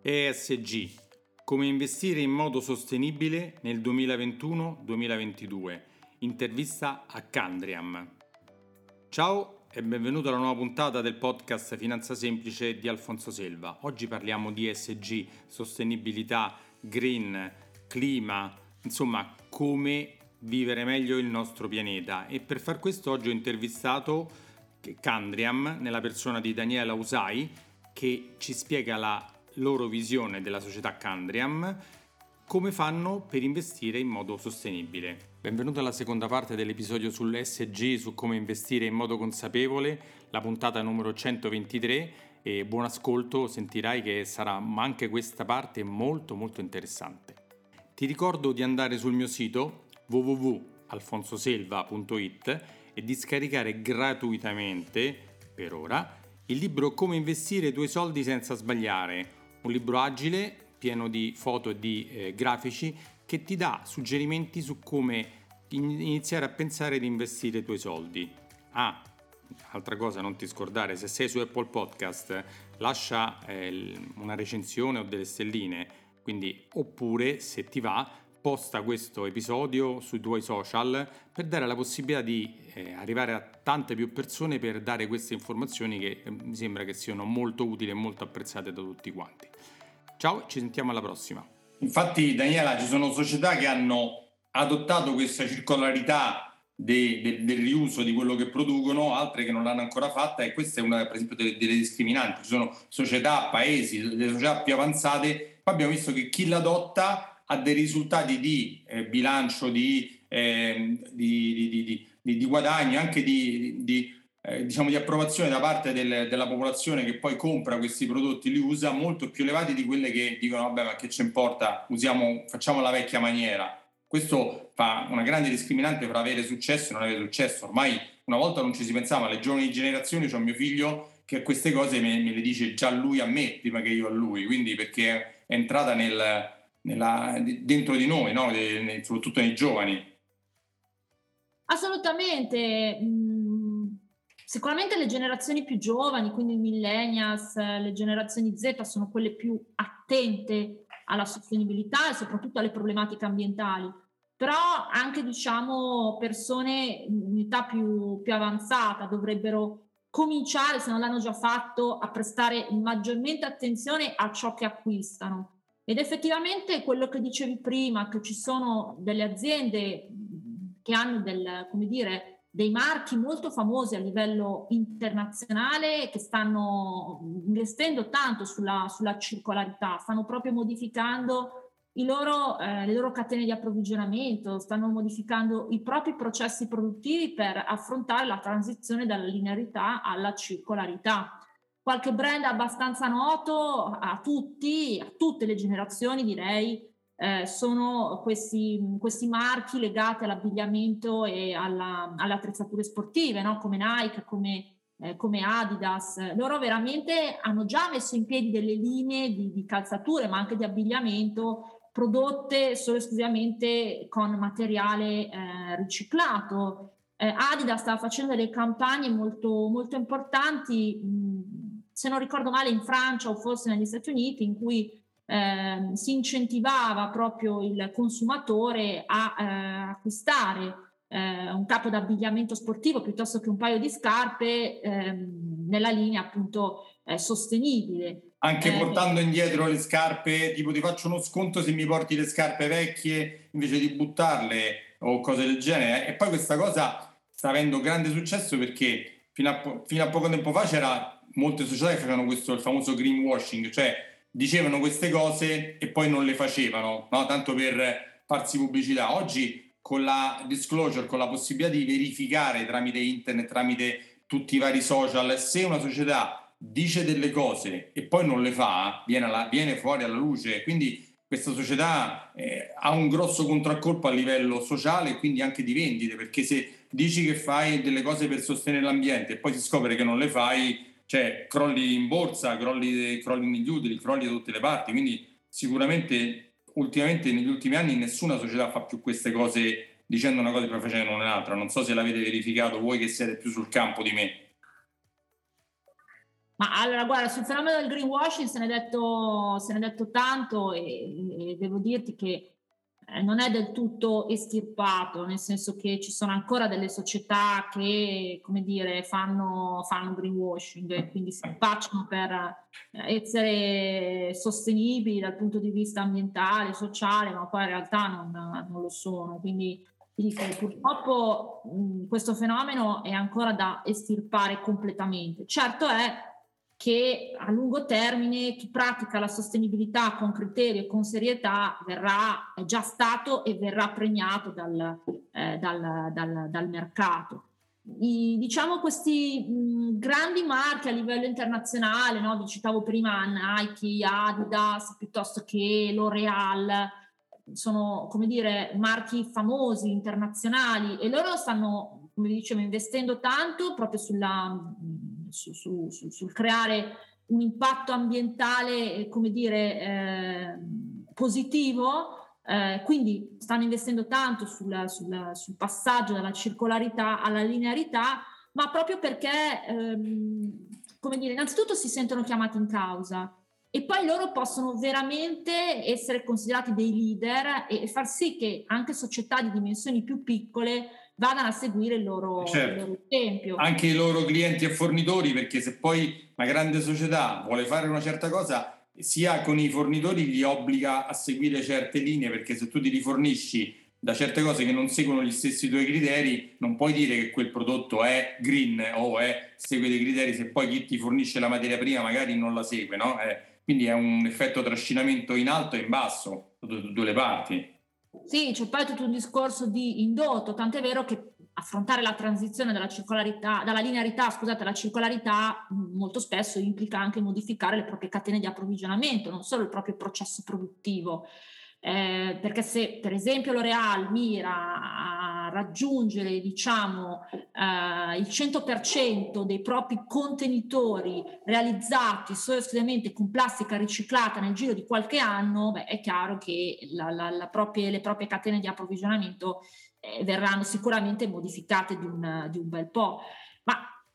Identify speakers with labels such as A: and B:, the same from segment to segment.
A: ESG. Come investire in modo sostenibile nel 2021-2022. Intervista a Candriam. Ciao e benvenuto alla nuova puntata del podcast Finanza Semplice di Alfonso Selva. Oggi parliamo di ESG, sostenibilità, green, clima, insomma come vivere meglio il nostro pianeta e per far questo oggi ho intervistato Candriam nella persona di Daniela Usai che ci spiega la loro visione della società Candriam, come fanno per investire in modo sostenibile. Benvenuto alla seconda parte dell'episodio sull'SG, su come investire in modo consapevole, la puntata numero 123 e buon ascolto, sentirai che sarà anche questa parte molto molto interessante. Ti ricordo di andare sul mio sito www.alfonsoselva.it e di scaricare gratuitamente, per ora, il libro Come investire i tuoi soldi senza sbagliare, un libro agile, pieno di foto e di eh, grafici, che ti dà suggerimenti su come iniziare a pensare di investire i tuoi soldi. Ah, altra cosa, non ti scordare, se sei su Apple Podcast, lascia eh, una recensione o delle stelline, quindi oppure se ti va posta questo episodio sui tuoi social per dare la possibilità di eh, arrivare a tante più persone per dare queste informazioni che eh, mi sembra che siano molto utili e molto apprezzate da tutti quanti. Ciao, ci sentiamo alla prossima.
B: Infatti Daniela, ci sono società che hanno adottato questa circolarità de, de, del riuso di quello che producono, altre che non l'hanno ancora fatta e questa è una per esempio delle, delle discriminanti. Ci sono società, paesi, delle società più avanzate, poi abbiamo visto che chi l'adotta ha dei risultati di eh, bilancio, di, eh, di, di, di, guadagno, anche di, eh, diciamo di approvazione da parte del, della popolazione che poi compra questi prodotti, li usa, molto più elevati di quelle che dicono vabbè ma che ci importa, usiamo, facciamo la vecchia maniera. Questo fa una grande discriminante fra avere successo e non avere successo. Ormai una volta non ci si pensava, alle giovani generazioni, c'ho mio figlio che queste cose me, me le dice già lui a me prima che io a lui, quindi perché è entrata nel, nella, dentro di noi, no? Soprattutto nei giovani.
C: Assolutamente. Sicuramente le generazioni più giovani, quindi i millennials, le generazioni Z, sono quelle più attente alla sostenibilità e soprattutto alle problematiche ambientali. Però anche diciamo, persone in età più, più avanzata dovrebbero cominciare, se non l'hanno già fatto, a prestare maggiormente attenzione a ciò che acquistano ed effettivamente quello che dicevi prima, che ci sono delle aziende che hanno del, come dire, dei marchi molto famosi a livello internazionale che stanno investendo tanto sulla, sulla circolarità, stanno proprio modificando loro, eh, le loro catene di approvvigionamento, stanno modificando i propri processi produttivi per affrontare la transizione dalla linearità alla circolarità. Qualche brand abbastanza noto a tutti, a tutte le generazioni direi, eh, sono questi, questi, marchi legati all'abbigliamento e alla, alle attrezzature sportive, no? come Nike, come, eh, come, Adidas. Loro veramente hanno già messo in piedi delle linee di, di calzature, ma anche di abbigliamento prodotte solo esclusivamente con materiale eh, riciclato. Eh, Adidas sta facendo delle campagne molto, molto importanti. Mh, se non ricordo male, in Francia o forse negli Stati Uniti, in cui eh, si incentivava proprio il consumatore a eh, acquistare eh, un capo d'abbigliamento sportivo piuttosto che un paio di scarpe ehm, nella linea appunto eh, sostenibile.
B: Anche eh, portando indietro le scarpe, tipo ti faccio uno sconto se mi porti le scarpe vecchie invece di buttarle o cose del genere. E poi questa cosa sta avendo grande successo perché fino a, fino a poco tempo fa c'era molte società che facevano questo il famoso greenwashing, cioè dicevano queste cose e poi non le facevano, no? tanto per farsi pubblicità. Oggi con la disclosure, con la possibilità di verificare tramite internet, tramite tutti i vari social, se una società dice delle cose e poi non le fa, viene, alla, viene fuori alla luce. Quindi questa società eh, ha un grosso contraccolpo a livello sociale e quindi anche di vendite, perché se dici che fai delle cose per sostenere l'ambiente e poi si scopre che non le fai, cioè crolli in borsa, crolli, crolli negli utili, crolli da tutte le parti, quindi sicuramente ultimamente negli ultimi anni nessuna società fa più queste cose dicendo una cosa e poi facendo un'altra, non so se l'avete verificato voi che siete più sul campo di me.
C: Ma allora, guarda, sul fenomeno del greenwashing se ne è detto, se ne è detto tanto e, e devo dirti che eh, non è del tutto estirpato, nel senso che ci sono ancora delle società che, come dire, fanno, fanno greenwashing e quindi si facciano per eh, essere sostenibili dal punto di vista ambientale, sociale, ma poi in realtà non, non lo sono. Quindi dico, purtroppo mh, questo fenomeno è ancora da estirpare completamente. Certo è che a lungo termine chi pratica la sostenibilità con criterio e con serietà verrà, è già stato e verrà premiato dal, eh, dal, dal, dal mercato. I, diciamo questi mh, grandi marchi a livello internazionale, no? vi citavo prima Nike, Adidas, piuttosto che L'Oreal, sono come dire marchi famosi internazionali e loro stanno, come dicevo, investendo tanto proprio sulla su, su, su, sul creare un impatto ambientale, eh, come dire, eh, positivo. Eh, quindi stanno investendo tanto sulla, sulla, sul passaggio dalla circolarità alla linearità, ma proprio perché, ehm, come dire, innanzitutto si sentono chiamati in causa e poi loro possono veramente essere considerati dei leader e far sì che anche società di dimensioni più piccole vadano a seguire il loro, certo. il loro esempio.
B: Anche i loro clienti e fornitori, perché se poi una grande società vuole fare una certa cosa, sia con i fornitori li obbliga a seguire certe linee, perché se tu ti rifornisci da certe cose che non seguono gli stessi tuoi criteri, non puoi dire che quel prodotto è green o è, segue dei criteri se poi chi ti fornisce la materia prima magari non la segue, no? Eh, quindi è un effetto trascinamento in alto e in basso, da due le parti.
C: Sì, c'è poi tutto un discorso di indotto, tant'è vero che affrontare la transizione dalla dalla linearità, scusate, alla circolarità molto spesso implica anche modificare le proprie catene di approvvigionamento, non solo il proprio processo produttivo. Eh, perché se per esempio L'Oreal mira a raggiungere diciamo eh, il 100% dei propri contenitori realizzati solo e esclusivamente con plastica riciclata nel giro di qualche anno, beh, è chiaro che la, la, la proprie, le proprie catene di approvvigionamento eh, verranno sicuramente modificate di un, di un bel po'.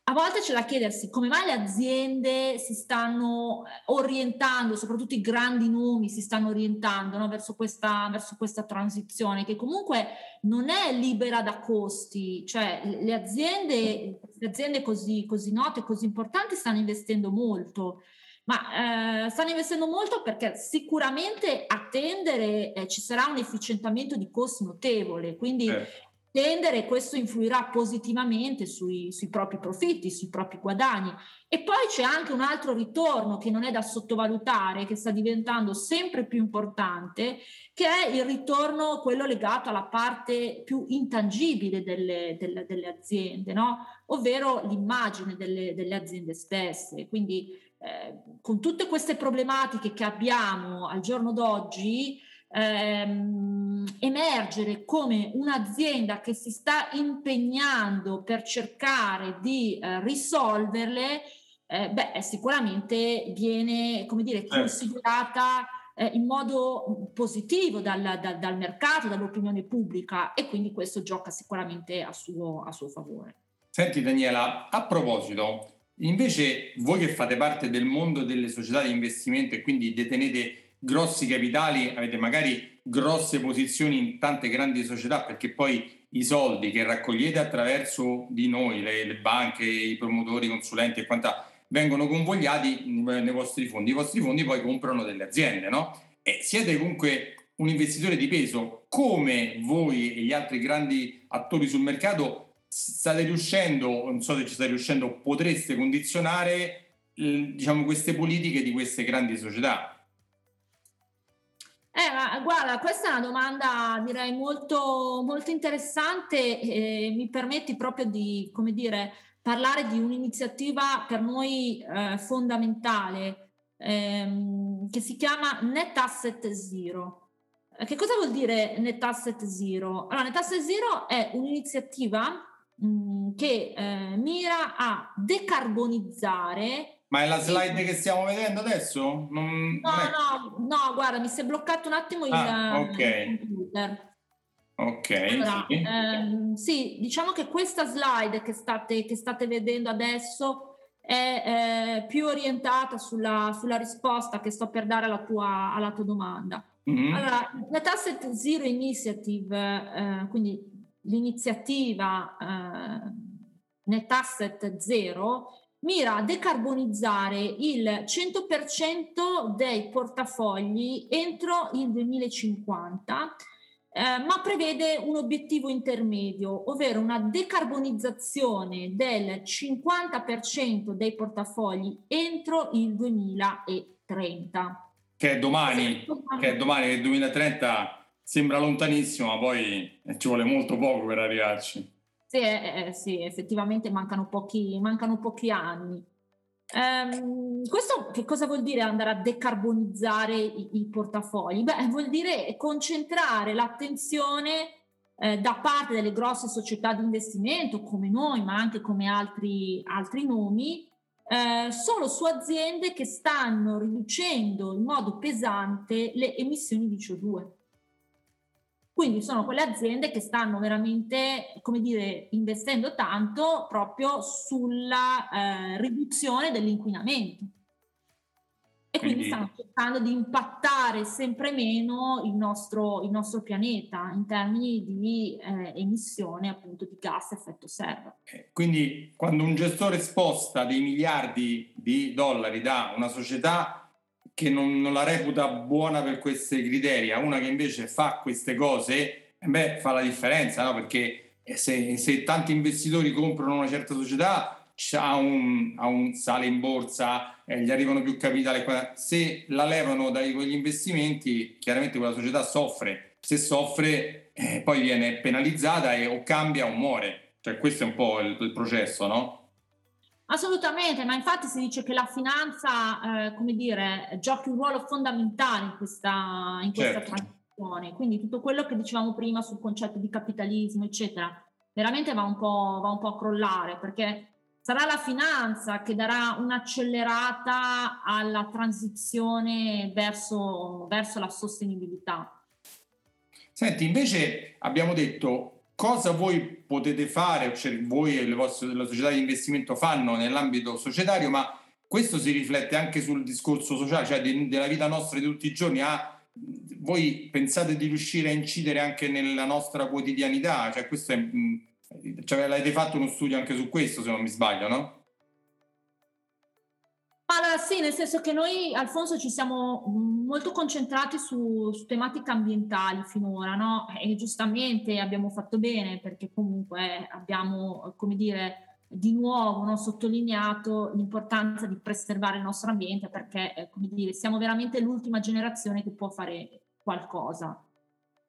C: A volte c'è da chiedersi come mai le aziende si stanno eh, orientando, soprattutto i grandi nomi si stanno orientando no, verso, questa, verso, questa, transizione che comunque non è libera da costi, cioè le aziende, le aziende così, così note, così importanti stanno investendo molto, ma eh, stanno investendo molto perché sicuramente a tendere eh, ci sarà un efficientamento di costi notevole, quindi eh tendere questo influirà positivamente sui, sui, propri profitti, sui propri guadagni. E poi c'è anche un altro ritorno che non è da sottovalutare, che sta diventando sempre più importante, che è il ritorno, quello legato alla parte più intangibile delle, delle, delle aziende, no? ovvero l'immagine delle, delle aziende stesse. Quindi eh, con tutte queste problematiche che abbiamo al giorno d'oggi, ehm, emergere come un'azienda che si sta impegnando per cercare di eh, risolverle, eh, beh, sicuramente viene, come dire, certo. considerata eh, in modo positivo dal, dal, dal, mercato, dall'opinione pubblica e quindi questo gioca sicuramente a suo, a suo favore.
B: Senti Daniela, a proposito, invece voi che fate parte del mondo delle società di investimento e quindi detenete grossi capitali, avete magari grosse posizioni in tante grandi società perché poi i soldi che raccogliete attraverso di noi, le, le banche, i promotori, i consulenti e quant'altro, vengono convogliati nei vostri fondi. I vostri fondi poi comprano delle aziende, no? E siete comunque un investitore di peso. Come voi e gli altri grandi attori sul mercato state riuscendo, non so se ci state riuscendo, potreste condizionare diciamo, queste politiche di queste grandi società?
C: Eh, ma guarda, questa è una domanda direi molto, molto interessante e mi permetti proprio di, come dire, parlare di un'iniziativa per noi eh, fondamentale ehm, che si chiama Net Asset Zero. Eh, che cosa vuol dire Net Asset Zero? Allora, Net Asset Zero è un'iniziativa mh, mm, che eh, mira a decarbonizzare
B: ma è la slide che stiamo vedendo adesso?
C: Non, no, non no, no, guarda, mi si è bloccato un attimo il, ah, okay. il computer.
B: Ok.
C: Allora, sì. Ehm, sì. diciamo che questa slide che state, che state vedendo adesso è eh, più orientata sulla, sulla, risposta che sto per dare alla tua, alla tua domanda. Mm-hmm. Allora, la Asset Zero Initiative, eh, quindi l'iniziativa eh, Net Asset Zero, mira a decarbonizzare il 100% dei portafogli entro il 2050 eh, ma prevede un obiettivo intermedio, ovvero una decarbonizzazione del 50% dei portafogli entro il 2030.
B: Che è domani, che è domani, che il 2030 sembra lontanissimo, ma poi ci vuole molto poco per arrivarci.
C: Sì, eh, eh, sì effettivamente mancano pochi, mancano pochi anni. Um, questo che cosa vuol dire andare a decarbonizzare i, i portafogli? Beh, vuol dire concentrare l'attenzione eh, da parte delle grosse società di investimento come noi, ma anche come altri, altri nomi, eh, solo su aziende che stanno riducendo in modo pesante le emissioni di CO2. Quindi sono quelle aziende che stanno veramente, come dire, investendo tanto proprio sulla eh, riduzione dell'inquinamento. E quindi, quindi, stanno cercando di impattare sempre meno il nostro, il nostro pianeta in termini di eh, emissione appunto di gas a effetto serra.
B: Eh, quindi quando un gestore sposta dei miliardi di dollari da una società che non, non, la reputa buona per questi criteri a una che invece fa queste cose, eh beh, fa la differenza, no? Perché se, se, tanti investitori comprano una certa società, ha un, ha un sale in borsa, eh, gli arrivano più capitali. Se la levano da quegli investimenti, chiaramente quella società soffre. Se soffre, eh, poi viene penalizzata e o cambia o muore. Cioè, questo è un po' il, il processo, no?
C: Assolutamente, ma infatti si dice che la finanza, eh, come dire, giochi un ruolo fondamentale in questa, in questa certo. transizione. Quindi tutto quello che dicevamo prima sul concetto di capitalismo, eccetera, veramente va un po', va un po a crollare perché sarà la finanza che darà un'accelerata alla transizione verso, verso la sostenibilità.
B: Senti, invece abbiamo detto cosa voi potete fare, cioè voi e le vostre le società di investimento fanno nell'ambito societario, ma questo si riflette anche sul discorso sociale, cioè de, della vita nostra di tutti i giorni. Ah, voi pensate di riuscire a incidere anche nella nostra quotidianità? Cioè, questo è, mm, cioè, avete fatto uno studio anche su questo, se non mi sbaglio, no?
C: Allora sì, nel senso che noi, Alfonso, ci siamo molto concentrati su, su tematiche ambientali finora, no? E giustamente abbiamo fatto bene perché comunque abbiamo, come dire, di nuovo no, sottolineato l'importanza di preservare il nostro ambiente perché, eh, come dire, siamo veramente l'ultima generazione che può fare qualcosa.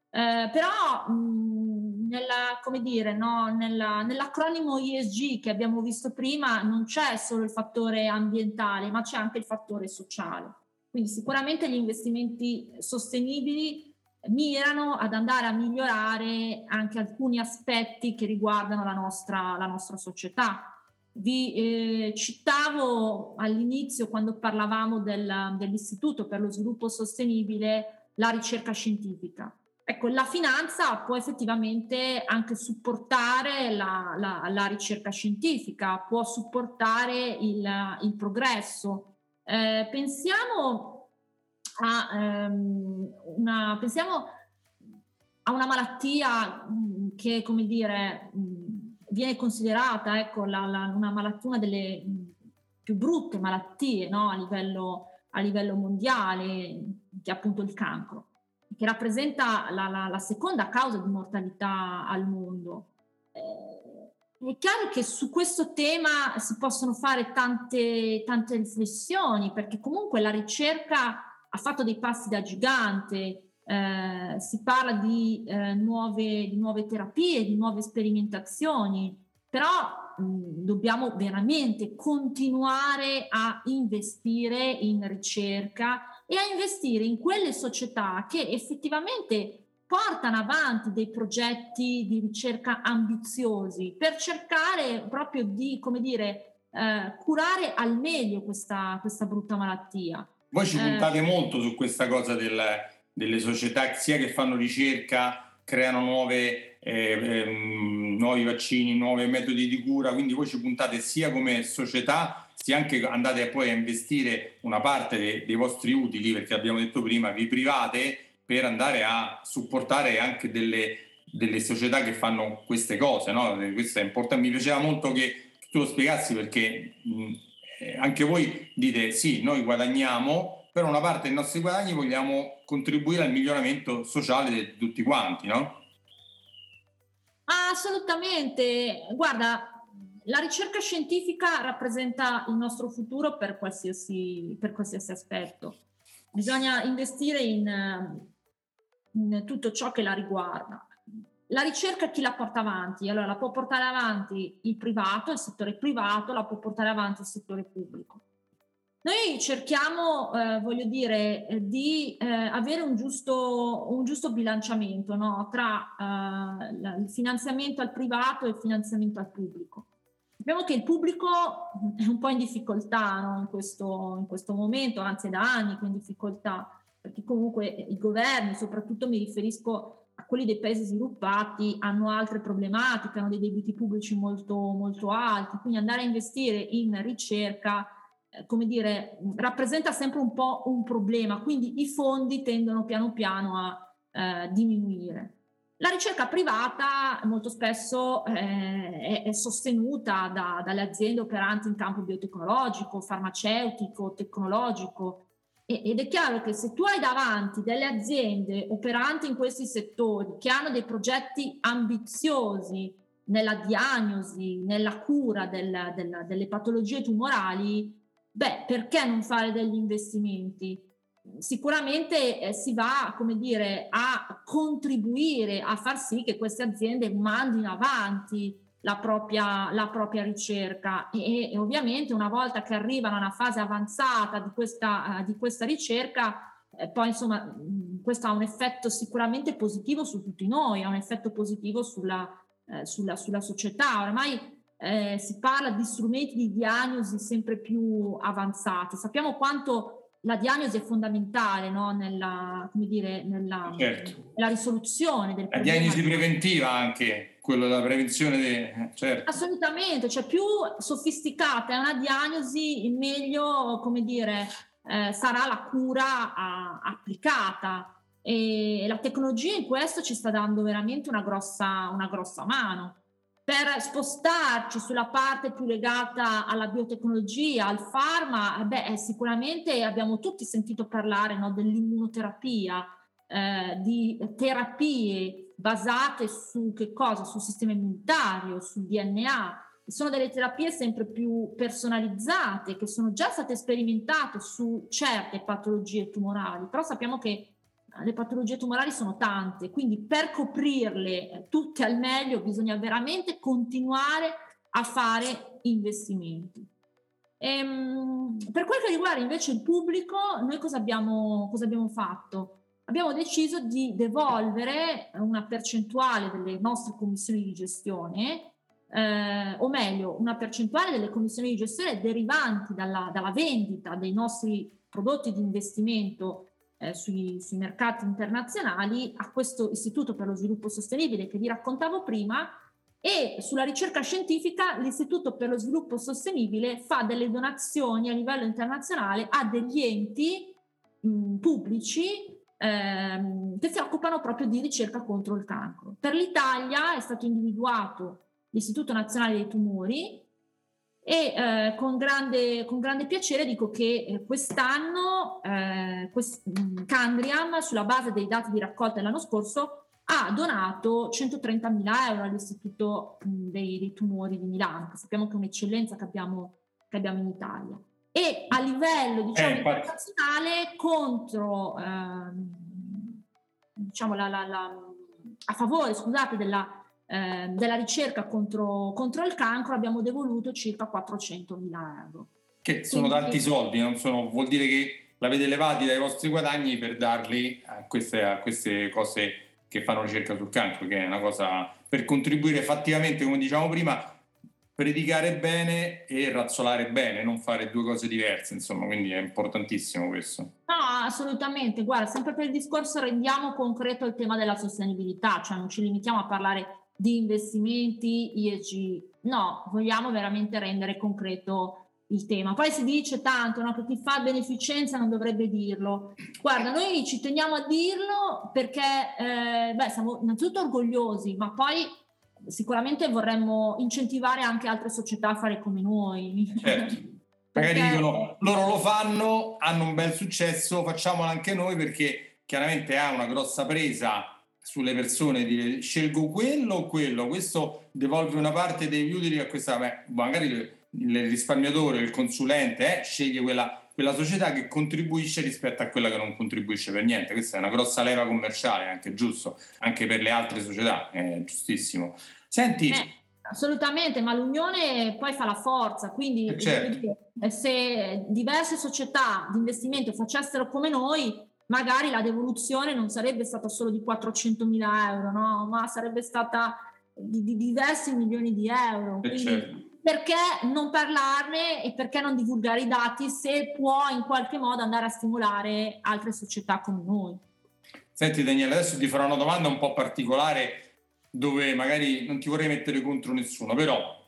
C: Eh, però mh, nella, come dire, no, nella, nell'acronimo ESG che abbiamo visto prima non c'è solo il fattore ambientale, ma c'è anche il fattore sociale. Quindi sicuramente gli investimenti sostenibili mirano ad andare a migliorare anche alcuni aspetti che riguardano la nostra, la nostra società. Vi eh, citavo all'inizio, quando parlavamo del, dell'Istituto per lo sviluppo sostenibile, la ricerca scientifica. Ecco, la finanza può effettivamente anche supportare la, la, la ricerca scientifica, può supportare il, il progresso. Eh, pensiamo, a, um, una, pensiamo a una malattia mm, che, come dire, mm, viene considerata ecco, la, la, una malattia, una delle mm, più brutte malattie no? a, livello, a livello mondiale, che è appunto il cancro che rappresenta la, la, la, seconda causa di mortalità al mondo. Eh, è chiaro che su questo tema si possono fare tante, tante riflessioni, perché comunque la ricerca ha fatto dei passi da gigante, eh, si parla di, eh, nuove, di nuove terapie, di nuove sperimentazioni, però mh, dobbiamo veramente continuare a investire in ricerca e a investire in quelle società che effettivamente portano avanti dei progetti di ricerca ambiziosi per cercare proprio di, come dire, eh, curare al meglio questa, questa brutta malattia.
B: Voi ci puntate eh, molto su questa cosa del, delle società sia che fanno ricerca, creano nuove eh, ehm, nuovi vaccini, nuovi metodi di cura, quindi voi ci puntate sia come società, sia anche andate poi a investire una parte dei, dei vostri utili, perché abbiamo detto prima, vi private per andare a supportare anche delle, delle società che fanno queste cose, no? Questo è importante, mi piaceva molto che tu lo spiegassi perché mh, eh, anche voi dite sì, noi guadagniamo, però una parte dei nostri guadagni vogliamo contribuire al miglioramento sociale di tutti quanti, no?
C: Assolutamente. Guarda, la ricerca scientifica rappresenta il nostro futuro per qualsiasi, per qualsiasi aspetto. Bisogna investire in, in, tutto ciò che la riguarda. La ricerca chi la porta avanti? Allora, la può portare avanti il privato, il settore privato, la può portare avanti il settore pubblico. Noi cerchiamo, eh, voglio dire, eh, di eh, avere un giusto, un giusto bilanciamento no? tra eh, il finanziamento al privato e il finanziamento al pubblico. Sappiamo che il pubblico è un po' in difficoltà no? in, questo, in, questo, momento, anzi da anni che è in difficoltà, perché comunque i governi, soprattutto mi riferisco a quelli dei paesi sviluppati, hanno altre problematiche, hanno dei debiti pubblici molto, molto alti, quindi andare a investire in ricerca eh, come dire, rappresenta sempre un po' un problema, quindi i fondi tendono piano piano a eh, diminuire. La ricerca privata molto spesso eh, è, sostenuta da, dalle aziende operanti in campo biotecnologico, farmaceutico, tecnologico ed è chiaro che se tu hai davanti delle aziende operanti in questi settori che hanno dei progetti ambiziosi nella diagnosi, nella cura del, del, delle patologie tumorali, Beh, perché non fare degli investimenti? Sicuramente eh, si va, come dire, a contribuire a far sì che queste aziende mandino avanti la propria, la propria ricerca e, e, ovviamente una volta che arrivano a una fase avanzata di questa, uh, di questa ricerca, eh, poi insomma questo ha un effetto sicuramente positivo su tutti noi, ha un effetto positivo sulla, eh, sulla, sulla società. Ormai eh, si parla di strumenti di diagnosi sempre più avanzati. Sappiamo quanto la diagnosi è fondamentale no? nella, dire, nella, certo. nella, risoluzione del
B: problema. La diagnosi preventiva anche, quello della prevenzione. De... Certo.
C: Assolutamente, cioè più sofisticata è una diagnosi, meglio, come dire, eh, sarà la cura a, applicata. E la tecnologia in questo ci sta dando veramente una grossa, una grossa mano per spostarci sulla parte più legata alla biotecnologia, al farma, beh, eh, sicuramente abbiamo tutti sentito parlare no, dell'immunoterapia, eh, di terapie basate su che cosa? Sul sistema immunitario, sul DNA. Sono delle terapie sempre più personalizzate che sono già state sperimentate su certe patologie tumorali, però sappiamo che le patologie tumorali sono tante, quindi per coprirle eh, tutte al meglio bisogna veramente continuare a fare investimenti. Ehm, per quel che riguarda invece il pubblico, noi cosa abbiamo, cosa abbiamo fatto? Abbiamo deciso di devolvere una percentuale delle nostre commissioni di gestione, eh, o meglio, una percentuale delle commissioni di gestione derivanti dalla, dalla vendita dei nostri prodotti di investimento eh, sui, sui, mercati internazionali a questo Istituto per lo Sviluppo Sostenibile che vi raccontavo prima e sulla ricerca scientifica l'Istituto per lo Sviluppo Sostenibile fa delle donazioni a livello internazionale a degli enti mh, pubblici ehm, che si occupano proprio di ricerca contro il cancro. Per l'Italia è stato individuato l'Istituto Nazionale dei Tumori e eh, con, grande, con, grande, piacere dico che eh, quest'anno eh, quest- mm, Candriam, sulla base dei dati di raccolta dell'anno scorso, ha donato 130.000 euro all'Istituto mh, mm, dei, dei, Tumori di Milano, che sappiamo che è un'eccellenza che abbiamo, che abbiamo in Italia. E a livello diciamo, eh, internazionale contro, ehm, diciamo, la, la, la, a favore scusate, della eh, della ricerca contro, contro, il cancro abbiamo devoluto circa 400 mila euro.
B: Che sono Quindi, tanti soldi, non sono, vuol dire che l'avete levati dai vostri guadagni per darli a queste, a queste cose che fanno ricerca sul cancro, che è una cosa per contribuire fattivamente, come diciamo prima, predicare bene e razzolare bene, non fare due cose diverse, insomma, quindi è importantissimo questo.
C: No, assolutamente, guarda, sempre per il discorso rendiamo concreto il tema della sostenibilità, cioè non ci limitiamo a parlare di investimenti ESG. No, vogliamo veramente rendere concreto il tema. Poi si dice tanto no, che chi fa beneficenza non dovrebbe dirlo. Guarda, noi ci teniamo a dirlo perché eh, beh, siamo innanzitutto orgogliosi, ma poi sicuramente vorremmo incentivare anche altre società a fare come noi.
B: Certo. Magari dicono loro lo fanno, hanno un bel successo, facciamolo anche noi perché chiaramente ha una grossa presa sulle persone dire scelgo quello o quello, questo devolve una parte degli utili a questa, beh, magari il risparmiatore, il consulente eh, sceglie quella, quella società che contribuisce rispetto a quella che non contribuisce per niente. Questa è una grossa leva commerciale, anche giusto, anche per le altre società, è giustissimo. Senti...
C: Eh. Assolutamente, ma l'unione poi fa la forza, quindi eh, certo. dire, eh, se diverse società di investimento facessero come noi, magari la devoluzione non sarebbe stata solo di 400 mila euro, no? ma sarebbe stata di, di diversi milioni di euro.
B: Eh, quindi, certo
C: perché non parlarne e perché non divulgare i dati se può in qualche modo andare a stimolare altre società come noi?
B: Senti Daniele, adesso ti farò una domanda un po' particolare dove magari non ti vorrei mettere contro nessuno, però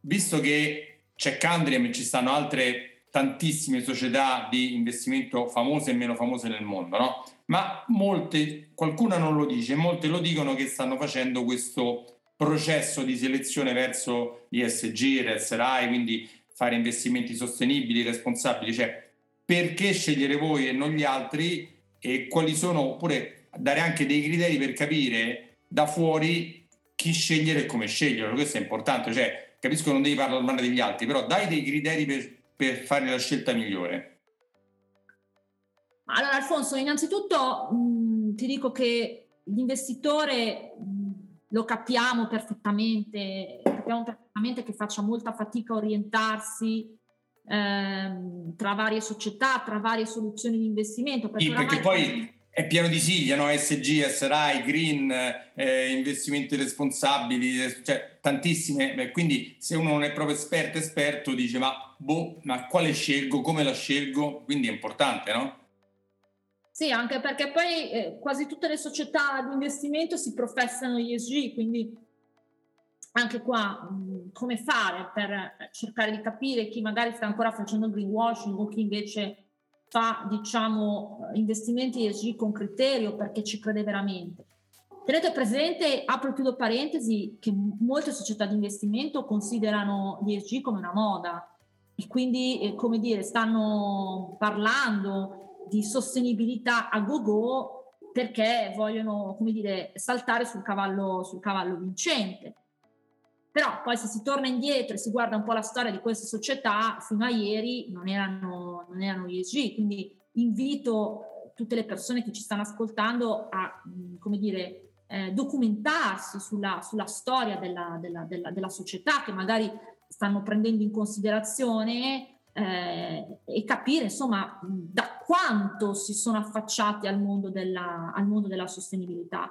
B: visto che c'è Candriam e ci stanno altre tantissime società di investimento famose e meno famose nel mondo, no? Ma molte, qualcuna non lo dice, molte lo dicono che stanno facendo questo processo di selezione verso l'ISG, RSRI, quindi fare investimenti sostenibili, responsabili, cioè perché scegliere voi e non gli altri e quali sono, oppure dare anche dei criteri per capire da fuori chi scegliere e come scegliere, questo è importante, cioè capisco che non devi parlare male degli altri, però dai dei criteri per, per fare la scelta migliore.
C: Allora Alfonso, innanzitutto mh, ti dico che l'investitore lo capiamo perfettamente, capiamo perfettamente che faccia molta fatica a orientarsi ehm, tra varie società, tra varie soluzioni di investimento.
B: Perché, sì, perché poi è pieno di sigla, no? SG, SRI, Green, eh, investimenti responsabili, eh, cioè tantissime. quindi se uno non è proprio esperto, esperto, dice ma boh, ma quale scelgo, come la scelgo? Quindi è importante, no?
C: Sì, anche perché poi eh, quasi tutte le società di investimento si professano ESG, quindi anche qua mh, come fare per cercare di capire chi magari sta ancora facendo greenwashing o chi invece fa diciamo investimenti ESG con criterio perché ci crede veramente. Tenete presente, apro e chiudo parentesi, che molte società di investimento considerano l'ESG come una moda e quindi, eh, come dire, stanno parlando di sostenibilità a go-go perché vogliono, come dire, saltare sul cavallo, sul cavallo vincente. Però poi se si torna indietro e si guarda un po' la storia di queste società, fino a ieri non erano, non erano ESG, quindi invito tutte le persone che ci stanno ascoltando a, come dire, eh, documentarsi sulla, sulla storia della, della, della, della società che magari stanno prendendo in considerazione eh, e capire insomma da quanto si sono affacciati al mondo della, al mondo della sostenibilità.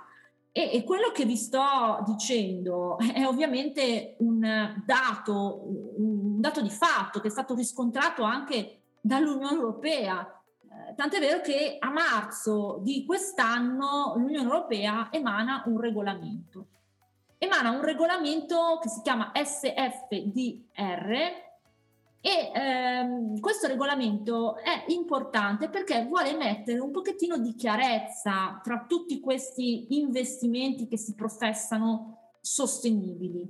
C: E, e, quello che vi sto dicendo è ovviamente un dato, un dato di fatto che è stato riscontrato anche dall'Unione Europea. Eh, tant'è vero che a marzo di quest'anno l'Unione Europea emana un regolamento. Emana un regolamento che si chiama SFDR, e ehm, questo regolamento è importante perché vuole mettere un pochettino di chiarezza tra tutti questi investimenti che si professano sostenibili.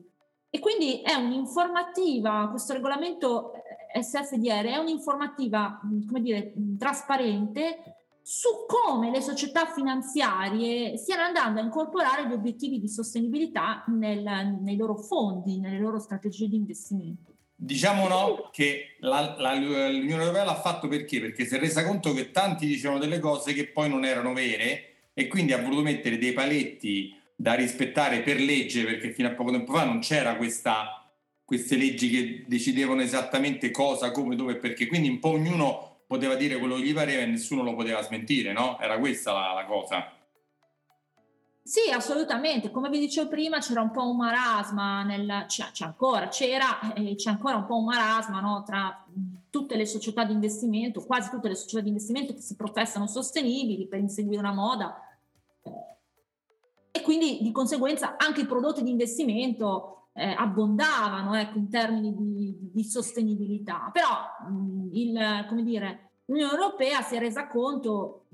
C: E quindi è un'informativa, questo regolamento eh, SFDR è un'informativa, come dire, trasparente su come le società finanziarie stiano andando a incorporare gli obiettivi di sostenibilità nel, nei loro fondi, nelle loro strategie di investimento.
B: Diciamo no che la, la, l'Unione Europea l'ha fatto perché? Perché si è resa conto che tanti dicevano delle cose che poi non erano vere e quindi ha voluto mettere dei paletti da rispettare per legge perché fino a poco tempo fa non c'era questa, queste leggi che decidevano esattamente cosa, come, dove e perché. Quindi un po' ognuno poteva dire quello che gli pareva e nessuno lo poteva smentire, no? Era questa la, la cosa.
C: Sì, assolutamente. Come vi dicevo prima, c'era un po' un marasma, nel, c'è, c'è ancora, c'era e c'è ancora un po' un marasma no, tra tutte le società di investimento, quasi tutte le società di investimento che si professano sostenibili per inseguire una moda. E quindi di conseguenza anche i prodotti di investimento eh, abbondavano ecco, in termini di, di sostenibilità. Però mh, il, come dire, l'Unione Europea si è resa conto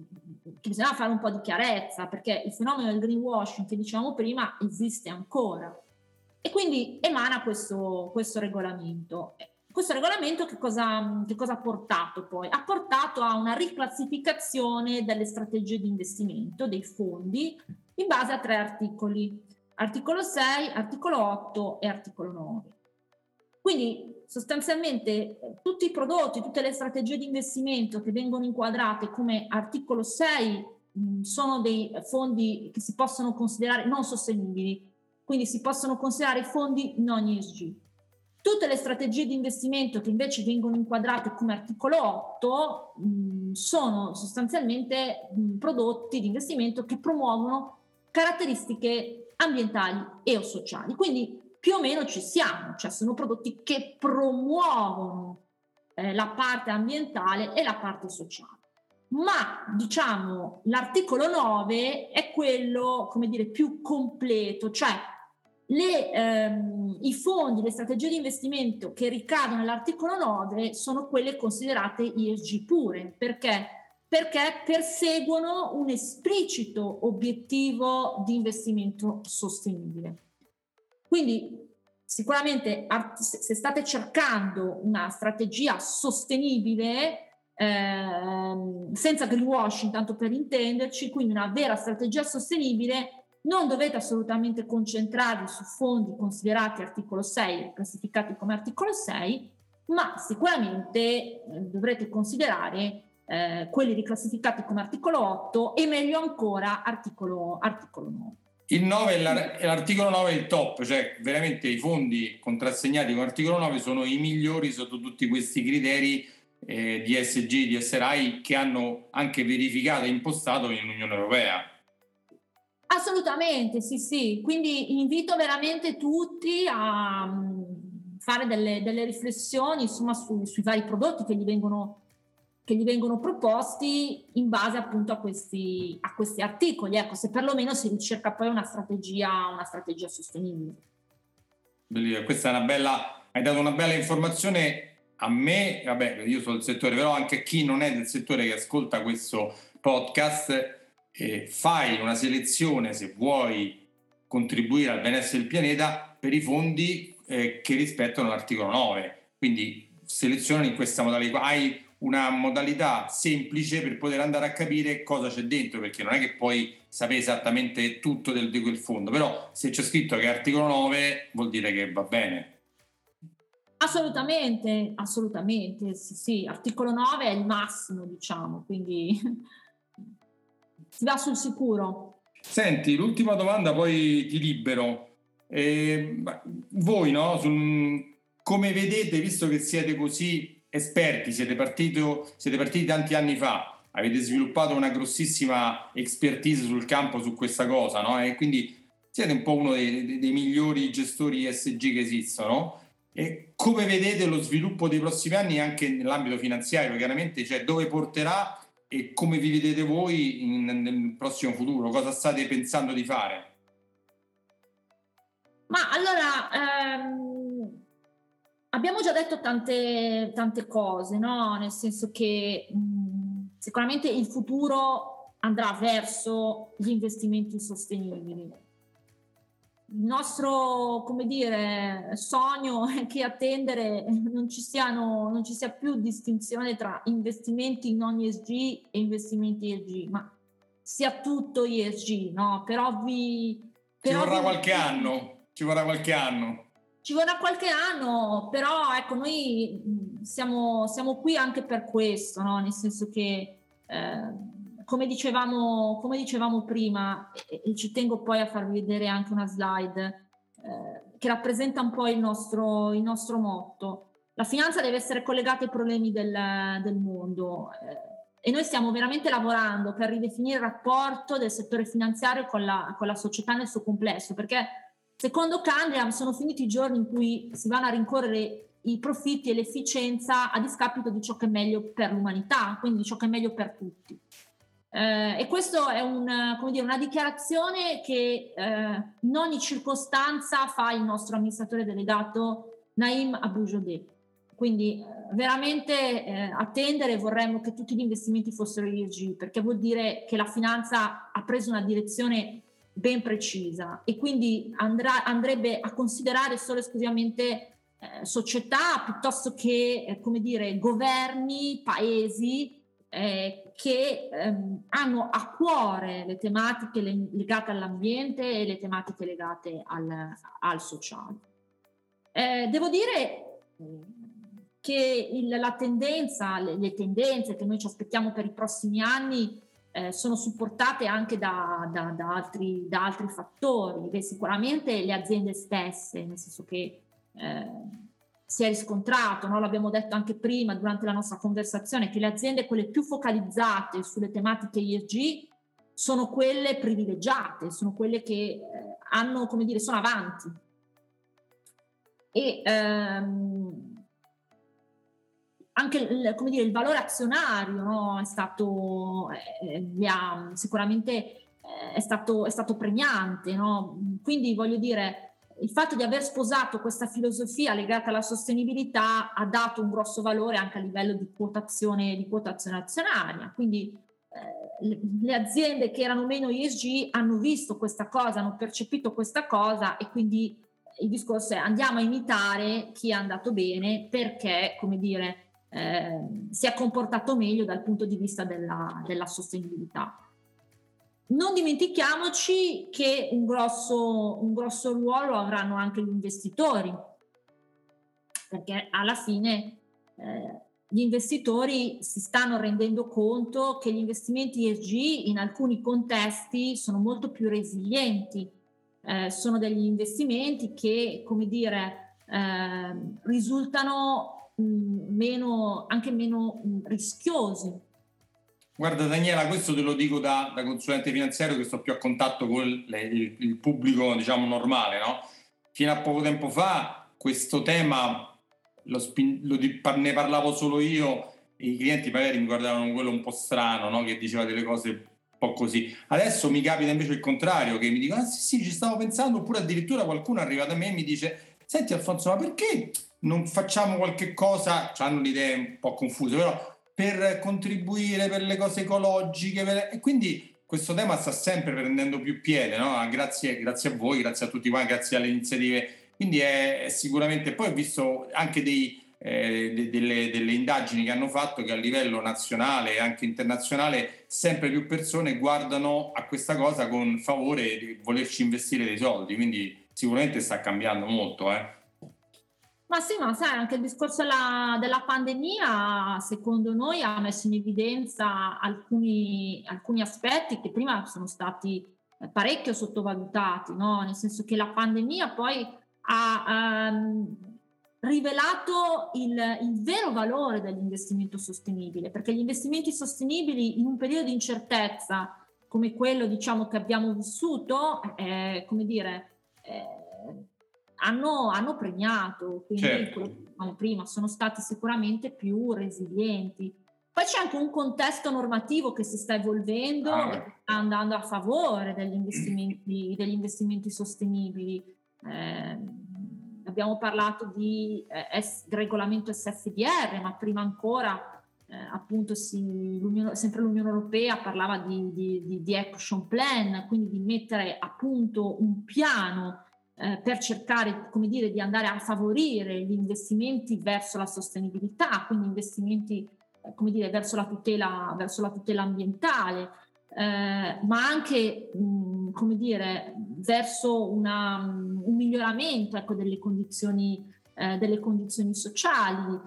C: che bisogna fare un po' di chiarezza perché il fenomeno del greenwashing che dicevamo prima esiste ancora e quindi emana questo, questo regolamento. Questo regolamento che cosa, che cosa, ha portato poi? Ha portato a una riclassificazione delle strategie di investimento, dei fondi, in base a tre articoli, articolo 6, articolo 8 e articolo 9. Quindi sostanzialmente tutti i prodotti, tutte le strategie di investimento che vengono inquadrate come articolo 6 mh, sono dei fondi che si possono considerare non sostenibili, quindi si possono considerare fondi non ESG. Tutte le strategie di investimento che invece vengono inquadrate come articolo 8 mh, sono sostanzialmente mh, prodotti di investimento che promuovono caratteristiche ambientali e o sociali. Quindi più o meno ci siamo, cioè sono prodotti che promuovono eh, la parte ambientale e la parte sociale. Ma diciamo l'articolo 9 è quello, come dire, più completo, cioè le, ehm, i fondi, le strategie di investimento che ricadono nell'articolo 9 sono quelle considerate ESG pure, perché perché perseguono un esplicito obiettivo di investimento sostenibile. Quindi sicuramente se state cercando una strategia sostenibile, eh, senza greenwashing, tanto per intenderci, quindi una vera strategia sostenibile, non dovete assolutamente concentrarvi su fondi considerati articolo 6, classificati come articolo 6, ma sicuramente eh, dovrete considerare eh, quelli riclassificati come articolo 8 e meglio ancora articolo, articolo 9.
B: Il 9 è l'articolo 9 è il top, cioè veramente i fondi contrassegnati con l'articolo 9 sono i migliori sotto tutti questi criteri eh, di SG, di SRI che hanno anche verificato e impostato in Unione Europea.
C: Assolutamente, sì, sì. Quindi invito veramente tutti a mm, fare delle, delle riflessioni insomma, su, sui vari prodotti che gli vengono che gli vengono proposti in base appunto a questi, a questi articoli. Ecco, se perlomeno si ricerca poi una strategia, una strategia sostenibile.
B: Questa è una bella, hai dato una bella informazione a me, vabbè, io sono del settore, però anche a chi non è del settore che ascolta questo podcast, eh, fai una selezione se vuoi contribuire al benessere del pianeta per i fondi eh, che rispettano l'articolo 9. Quindi selezionano in questa modalità. Hai una modalità semplice per poter andare a capire cosa c'è dentro, perché non è che puoi sapere esattamente tutto del, di quel fondo, però se c'è scritto che è articolo 9 vuol dire che va bene.
C: Assolutamente, assolutamente, sì, sì, articolo 9 è il massimo, diciamo, quindi si va sul sicuro.
B: Senti, l'ultima domanda, poi ti libero. Eh, voi, no, sul, come vedete, visto che siete così esperti, siete, partito, siete partiti tanti anni fa, avete sviluppato una grossissima expertise sul campo su questa cosa, no? E quindi siete un po' uno dei, dei, dei migliori gestori ESG che esistono. E come vedete lo sviluppo dei prossimi anni anche nell'ambito finanziario, chiaramente, cioè dove porterà e come vi vedete voi in, nel prossimo futuro? Cosa state pensando di fare?
C: Ma allora, ehm abbiamo già detto tante, tante cose, no? nel senso che mh, sicuramente il futuro andrà verso gli investimenti sostenibili. Il nostro, come dire, sogno è che a tendere non ci, siano, non ci sia più distinzione tra investimenti non ESG e investimenti ESG, ma sia tutto ESG, no? Per ovvi...
B: Per ci vorrà ovvi... qualche anno, ci vorrà qualche anno.
C: Ci vorrà qualche anno, però ecco, noi siamo, siamo qui anche per questo, no? nel senso che, eh, come, dicevamo, come dicevamo prima, e, e, ci tengo poi a farvi vedere anche una slide eh, che rappresenta un po' il nostro, il nostro motto, la finanza deve essere collegata ai problemi del, del mondo. Eh, e noi stiamo veramente lavorando per ridefinire il rapporto del settore finanziario con la, con la società nel suo complesso, perché Secondo Candriam sono finiti i giorni in cui si vanno a rincorrere i profitti e l'efficienza a discapito di ciò che è meglio per l'umanità, quindi di ciò che è meglio per tutti. Eh, e questo è un, dire, una dichiarazione che eh, in ogni circostanza fa il nostro amministratore delegato Naim Aboujodeh. Quindi eh, veramente eh, attendere vorremmo che tutti gli investimenti fossero ESG perché vuol dire che la finanza ha preso una direzione ben precisa e quindi andrà, andrebbe a considerare solo esclusivamente eh, società piuttosto che, eh, come dire, governi, paesi eh, che ehm, hanno a cuore le tematiche legate all'ambiente e le tematiche legate al, al sociale. Eh, devo dire che il, la tendenza, le, le, tendenze che noi ci aspettiamo per i prossimi anni eh, sono supportate anche da, da, da, altri, da altri, fattori. Beh, sicuramente le aziende stesse, nel senso che eh, si è riscontrato, no? l'abbiamo detto anche prima durante la nostra conversazione, che le aziende quelle più focalizzate sulle tematiche ESG sono quelle privilegiate, sono quelle che eh, hanno, come dire, sono avanti. E ehm, anche il, dire, il valore azionario no? è stato, eh, ha, sicuramente eh, è, stato, è stato premiante, no? quindi voglio dire, il fatto di aver sposato questa filosofia legata alla sostenibilità ha dato un grosso valore anche a livello di quotazione, di quotazione azionaria. Quindi eh, le aziende che erano meno ESG hanno visto questa cosa, hanno percepito questa cosa e quindi il discorso è andiamo a imitare chi è andato bene perché, come dire, eh, si è comportato meglio dal punto di vista della, della sostenibilità. Non dimentichiamoci che un grosso, un grosso ruolo avranno anche gli investitori, perché alla fine eh, gli investitori si stanno rendendo conto che gli investimenti ESG in alcuni contesti sono molto più resilienti, eh, sono degli investimenti che, come dire, eh, risultano meno, anche meno rischiosi
B: Guarda Daniela, questo te lo dico da, da consulente finanziario che sto più a contatto con il, il, pubblico, diciamo, normale, no? Fino a poco tempo fa questo tema lo, lo, ne parlavo solo io i clienti magari mi guardavano quello un po' strano, no? Che diceva delle cose un po' così. Adesso mi capita invece il contrario, che mi dicono, ah sì sì, ci stavo pensando, oppure addirittura qualcuno arriva da me e mi dice, senti Alfonso, ma perché non facciamo qualche cosa, hanno le idee un po' confuse, però per contribuire per le cose ecologiche per... e quindi questo tema sta sempre prendendo più piede, no? grazie, grazie, a voi, grazie a tutti quanti, grazie alle iniziative. Quindi è, è sicuramente, poi ho visto anche dei, eh, de, delle, delle, indagini che hanno fatto che a livello nazionale e anche internazionale sempre più persone guardano a questa cosa con favore di volerci investire dei soldi, quindi sicuramente sta cambiando molto. Eh.
C: Ma sì, ma sai, anche il discorso della, della, pandemia, secondo noi, ha messo in evidenza alcuni, alcuni aspetti che prima sono stati eh, parecchio sottovalutati, no? nel senso che la pandemia poi ha um, rivelato il, il, vero valore dell'investimento sostenibile, perché gli investimenti sostenibili in un periodo di incertezza come quello diciamo, che abbiamo vissuto, eh, come dire, eh, hanno, hanno premiato, quindi certo. come prima sono stati sicuramente più resilienti. Poi c'è anche un contesto normativo che si sta evolvendo ah. e sta andando a favore degli investimenti, degli investimenti sostenibili. Eh, abbiamo parlato di eh, S, regolamento SFDR, ma prima ancora eh, appunto si, l'Unione, sempre l'Unione Europea parlava di, di, di, di, action plan, quindi di mettere a punto un piano eh, per cercare, come dire, di andare a favorire gli investimenti verso la sostenibilità, quindi investimenti, eh, come dire, verso la tutela, verso la tutela ambientale, eh, ma anche, mh, come dire, verso una, un miglioramento ecco, delle, condizioni, eh, delle condizioni sociali,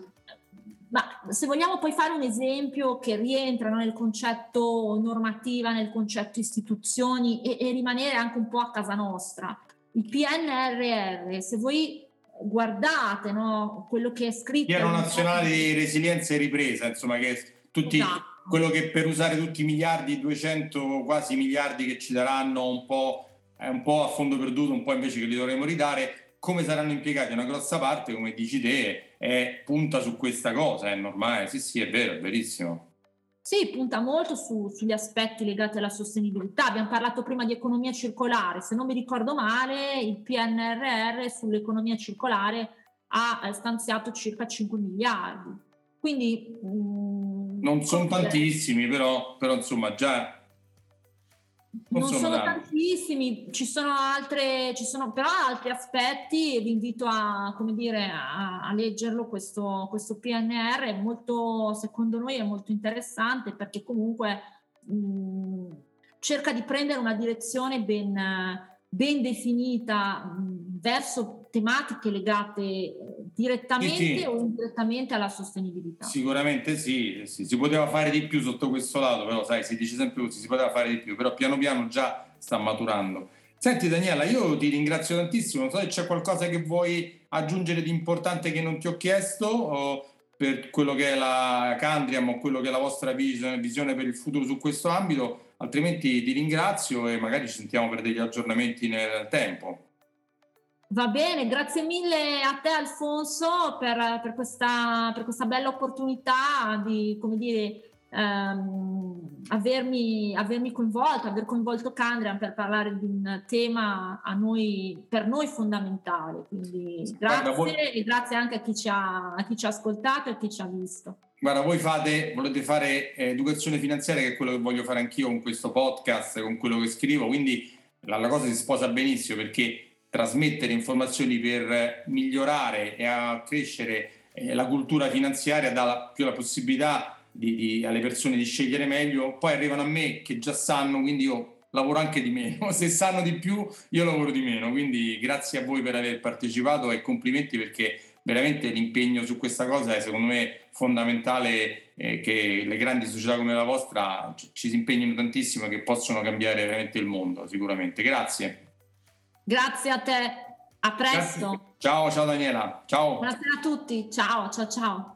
C: ma se vogliamo poi fare un esempio che rientra no, nel concetto normativa, nel concetto istituzioni e, e, rimanere anche un po' a casa nostra, il PNRR, se voi guardate no, quello che è scritto...
B: Piano nazionale di resilienza e ripresa, insomma, che tutti, esatto. quello che per usare tutti i miliardi, 200 quasi miliardi che ci daranno un po', è un po' a fondo perduto, un po' invece che li dovremo ridare, come saranno impiegati una grossa parte, come dici te, è punta su questa cosa, è normale, sì sì è vero, è verissimo.
C: Sì, punta molto su, sugli aspetti legati alla sostenibilità. Abbiamo parlato prima di economia circolare. Se non mi ricordo male, il PNRR sull'economia circolare ha stanziato circa 5 miliardi. Quindi...
B: Mh, mm, non sono tantissimi, però, però insomma già
C: non, non sono, sono tantissimi, ci sono, altre, ci sono però altri aspetti e vi invito a, come dire, a, a leggerlo questo, questo, PNR, è molto, secondo noi è molto interessante perché comunque mh, cerca di prendere una direzione ben, ben definita mh, verso tematiche legate eh, direttamente sì, sì. o indirettamente alla sostenibilità.
B: Sicuramente sì, sì, si poteva fare di più sotto questo lato, però sai, si dice sempre così, si poteva fare di più, però piano piano già sta maturando. Senti Daniela, io ti ringrazio tantissimo, non so se c'è qualcosa che vuoi aggiungere di importante che non ti ho chiesto per quello che è la Candriam o quello che è la vostra visione per il futuro su questo ambito, altrimenti ti ringrazio e magari ci sentiamo per degli aggiornamenti nel tempo.
C: Va bene, grazie mille a te Alfonso per, per, questa, per questa, bella opportunità di, come dire, ehm, avermi, avermi coinvolto, aver coinvolto Candrian per parlare di un tema noi, per noi fondamentale. Quindi grazie Guarda, voi... e grazie anche a chi, ha, a chi, ci ha, ascoltato e a chi ci ha visto.
B: Guarda, voi fate, volete fare educazione finanziaria, che è quello che voglio fare anch'io con questo podcast, con quello che scrivo, quindi la, la cosa si sposa benissimo perché trasmettere informazioni per migliorare e accrescere eh, la cultura finanziaria dà più la possibilità di, di, alle persone di scegliere meglio, poi arrivano a me che già sanno, quindi io lavoro anche di meno, se sanno di più io lavoro di meno, quindi grazie a voi per aver partecipato e complimenti perché veramente l'impegno su questa cosa è secondo me fondamentale eh, che le grandi società come la vostra ci si impegnino tantissimo e che possono cambiare veramente il mondo sicuramente. Grazie.
C: Grazie a te, a presto.
B: Grazie. Ciao, ciao Daniela, ciao.
C: Buonasera a tutti, ciao, ciao, ciao.